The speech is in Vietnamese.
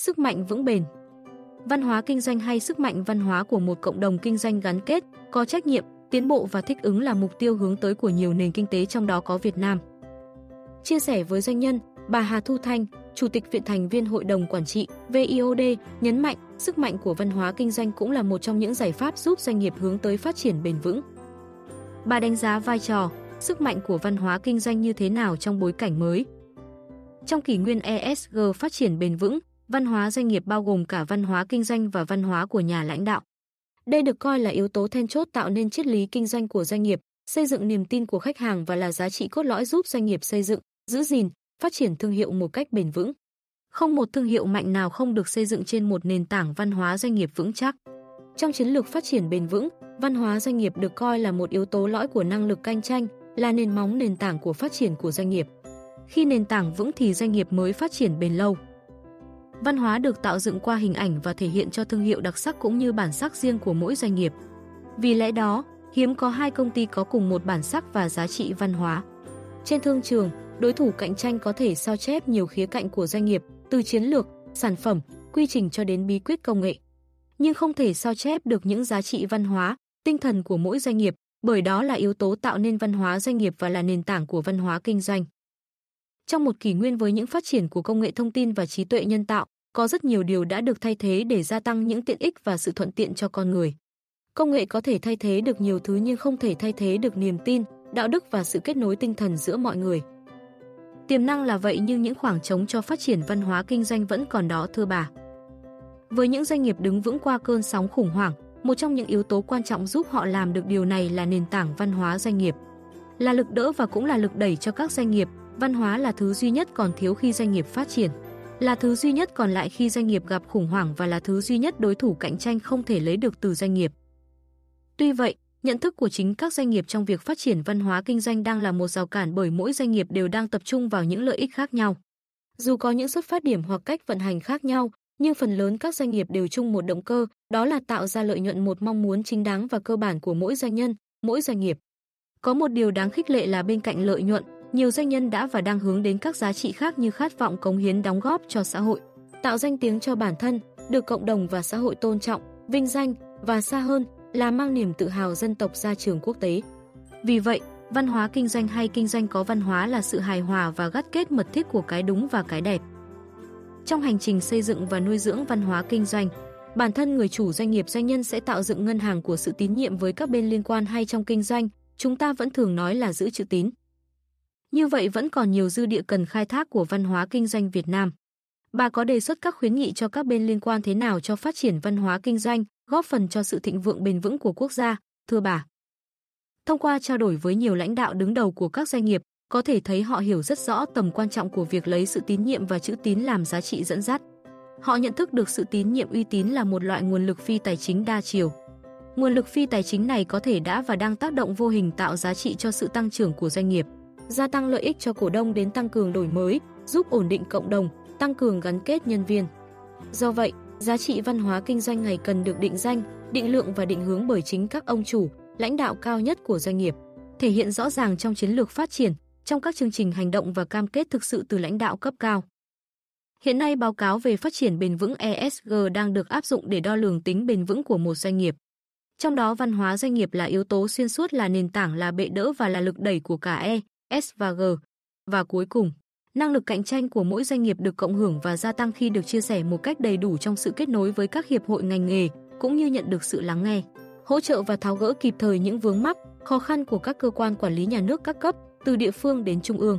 sức mạnh vững bền. Văn hóa kinh doanh hay sức mạnh văn hóa của một cộng đồng kinh doanh gắn kết, có trách nhiệm, tiến bộ và thích ứng là mục tiêu hướng tới của nhiều nền kinh tế trong đó có Việt Nam. Chia sẻ với doanh nhân, bà Hà Thu Thanh, Chủ tịch Viện thành viên Hội đồng Quản trị VIOD, nhấn mạnh sức mạnh của văn hóa kinh doanh cũng là một trong những giải pháp giúp doanh nghiệp hướng tới phát triển bền vững. Bà đánh giá vai trò, sức mạnh của văn hóa kinh doanh như thế nào trong bối cảnh mới. Trong kỷ nguyên ESG phát triển bền vững, văn hóa doanh nghiệp bao gồm cả văn hóa kinh doanh và văn hóa của nhà lãnh đạo. Đây được coi là yếu tố then chốt tạo nên triết lý kinh doanh của doanh nghiệp, xây dựng niềm tin của khách hàng và là giá trị cốt lõi giúp doanh nghiệp xây dựng, giữ gìn, phát triển thương hiệu một cách bền vững. Không một thương hiệu mạnh nào không được xây dựng trên một nền tảng văn hóa doanh nghiệp vững chắc. Trong chiến lược phát triển bền vững, văn hóa doanh nghiệp được coi là một yếu tố lõi của năng lực cạnh tranh, là nền móng nền tảng của phát triển của doanh nghiệp. Khi nền tảng vững thì doanh nghiệp mới phát triển bền lâu. Văn hóa được tạo dựng qua hình ảnh và thể hiện cho thương hiệu đặc sắc cũng như bản sắc riêng của mỗi doanh nghiệp. Vì lẽ đó, hiếm có hai công ty có cùng một bản sắc và giá trị văn hóa. Trên thương trường, đối thủ cạnh tranh có thể sao chép nhiều khía cạnh của doanh nghiệp, từ chiến lược, sản phẩm, quy trình cho đến bí quyết công nghệ. Nhưng không thể sao chép được những giá trị văn hóa, tinh thần của mỗi doanh nghiệp, bởi đó là yếu tố tạo nên văn hóa doanh nghiệp và là nền tảng của văn hóa kinh doanh. Trong một kỷ nguyên với những phát triển của công nghệ thông tin và trí tuệ nhân tạo, có rất nhiều điều đã được thay thế để gia tăng những tiện ích và sự thuận tiện cho con người. Công nghệ có thể thay thế được nhiều thứ nhưng không thể thay thế được niềm tin, đạo đức và sự kết nối tinh thần giữa mọi người. Tiềm năng là vậy nhưng những khoảng trống cho phát triển văn hóa kinh doanh vẫn còn đó thưa bà. Với những doanh nghiệp đứng vững qua cơn sóng khủng hoảng, một trong những yếu tố quan trọng giúp họ làm được điều này là nền tảng văn hóa doanh nghiệp. Là lực đỡ và cũng là lực đẩy cho các doanh nghiệp, văn hóa là thứ duy nhất còn thiếu khi doanh nghiệp phát triển. Là thứ duy nhất còn lại khi doanh nghiệp gặp khủng hoảng và là thứ duy nhất đối thủ cạnh tranh không thể lấy được từ doanh nghiệp. Tuy vậy, nhận thức của chính các doanh nghiệp trong việc phát triển văn hóa kinh doanh đang là một rào cản bởi mỗi doanh nghiệp đều đang tập trung vào những lợi ích khác nhau. Dù có những xuất phát điểm hoặc cách vận hành khác nhau, nhưng phần lớn các doanh nghiệp đều chung một động cơ, đó là tạo ra lợi nhuận một mong muốn chính đáng và cơ bản của mỗi doanh nhân, mỗi doanh nghiệp. Có một điều đáng khích lệ là bên cạnh lợi nhuận, nhiều doanh nhân đã và đang hướng đến các giá trị khác như khát vọng cống hiến đóng góp cho xã hội, tạo danh tiếng cho bản thân, được cộng đồng và xã hội tôn trọng, vinh danh và xa hơn là mang niềm tự hào dân tộc ra trường quốc tế. Vì vậy, văn hóa kinh doanh hay kinh doanh có văn hóa là sự hài hòa và gắt kết mật thiết của cái đúng và cái đẹp. Trong hành trình xây dựng và nuôi dưỡng văn hóa kinh doanh, bản thân người chủ doanh nghiệp doanh nhân sẽ tạo dựng ngân hàng của sự tín nhiệm với các bên liên quan hay trong kinh doanh, chúng ta vẫn thường nói là giữ chữ tín. Như vậy vẫn còn nhiều dư địa cần khai thác của văn hóa kinh doanh Việt Nam. Bà có đề xuất các khuyến nghị cho các bên liên quan thế nào cho phát triển văn hóa kinh doanh, góp phần cho sự thịnh vượng bền vững của quốc gia, thưa bà. Thông qua trao đổi với nhiều lãnh đạo đứng đầu của các doanh nghiệp, có thể thấy họ hiểu rất rõ tầm quan trọng của việc lấy sự tín nhiệm và chữ tín làm giá trị dẫn dắt. Họ nhận thức được sự tín nhiệm uy tín là một loại nguồn lực phi tài chính đa chiều. Nguồn lực phi tài chính này có thể đã và đang tác động vô hình tạo giá trị cho sự tăng trưởng của doanh nghiệp, gia tăng lợi ích cho cổ đông đến tăng cường đổi mới, giúp ổn định cộng đồng, tăng cường gắn kết nhân viên. Do vậy, giá trị văn hóa kinh doanh ngày cần được định danh, định lượng và định hướng bởi chính các ông chủ, lãnh đạo cao nhất của doanh nghiệp, thể hiện rõ ràng trong chiến lược phát triển, trong các chương trình hành động và cam kết thực sự từ lãnh đạo cấp cao. Hiện nay báo cáo về phát triển bền vững ESG đang được áp dụng để đo lường tính bền vững của một doanh nghiệp. Trong đó văn hóa doanh nghiệp là yếu tố xuyên suốt là nền tảng là bệ đỡ và là lực đẩy của cả E, S và G. Và cuối cùng, năng lực cạnh tranh của mỗi doanh nghiệp được cộng hưởng và gia tăng khi được chia sẻ một cách đầy đủ trong sự kết nối với các hiệp hội ngành nghề, cũng như nhận được sự lắng nghe, hỗ trợ và tháo gỡ kịp thời những vướng mắc, khó khăn của các cơ quan quản lý nhà nước các cấp, từ địa phương đến trung ương.